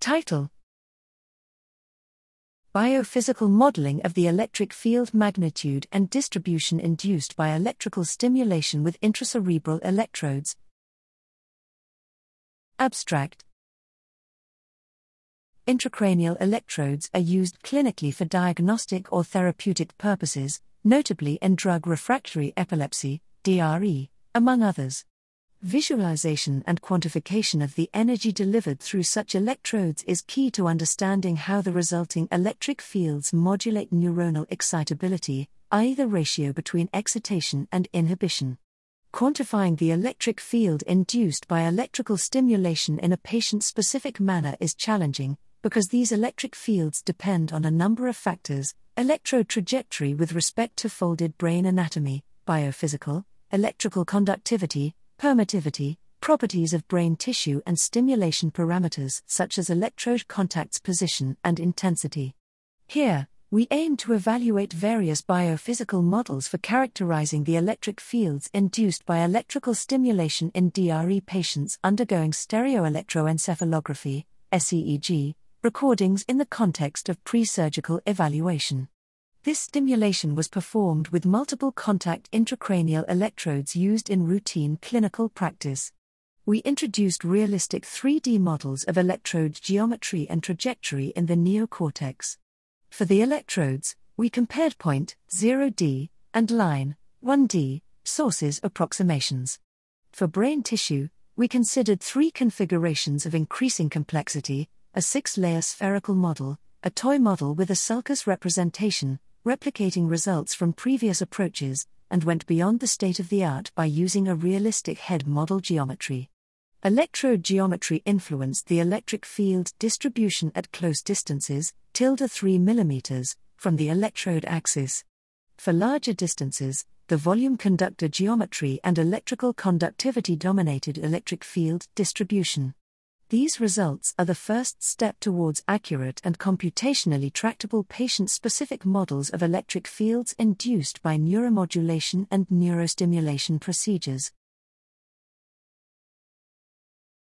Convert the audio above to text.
Title Biophysical modeling of the electric field magnitude and distribution induced by electrical stimulation with intracerebral electrodes. Abstract Intracranial electrodes are used clinically for diagnostic or therapeutic purposes, notably in drug refractory epilepsy, DRE, among others. Visualization and quantification of the energy delivered through such electrodes is key to understanding how the resulting electric fields modulate neuronal excitability, i.e., the ratio between excitation and inhibition. Quantifying the electric field induced by electrical stimulation in a patient specific manner is challenging, because these electric fields depend on a number of factors electrode trajectory with respect to folded brain anatomy, biophysical, electrical conductivity, permittivity, properties of brain tissue, and stimulation parameters such as electrode contact's position and intensity. Here, we aim to evaluate various biophysical models for characterizing the electric fields induced by electrical stimulation in DRE patients undergoing stereoelectroencephalography, SEEG, recordings in the context of pre surgical evaluation. This stimulation was performed with multiple contact intracranial electrodes used in routine clinical practice. We introduced realistic 3D models of electrode geometry and trajectory in the neocortex. For the electrodes, we compared point 0D and line 1D sources approximations. For brain tissue, we considered three configurations of increasing complexity a six layer spherical model, a toy model with a sulcus representation, replicating results from previous approaches, and went beyond the state of the art by using a realistic head model geometry. Electrode geometry influenced the electric field distribution at close distances, tilde 3 mm, from the electrode axis. For larger distances, the volume conductor geometry and electrical conductivity dominated electric field distribution. These results are the first step towards accurate and computationally tractable patient specific models of electric fields induced by neuromodulation and neurostimulation procedures.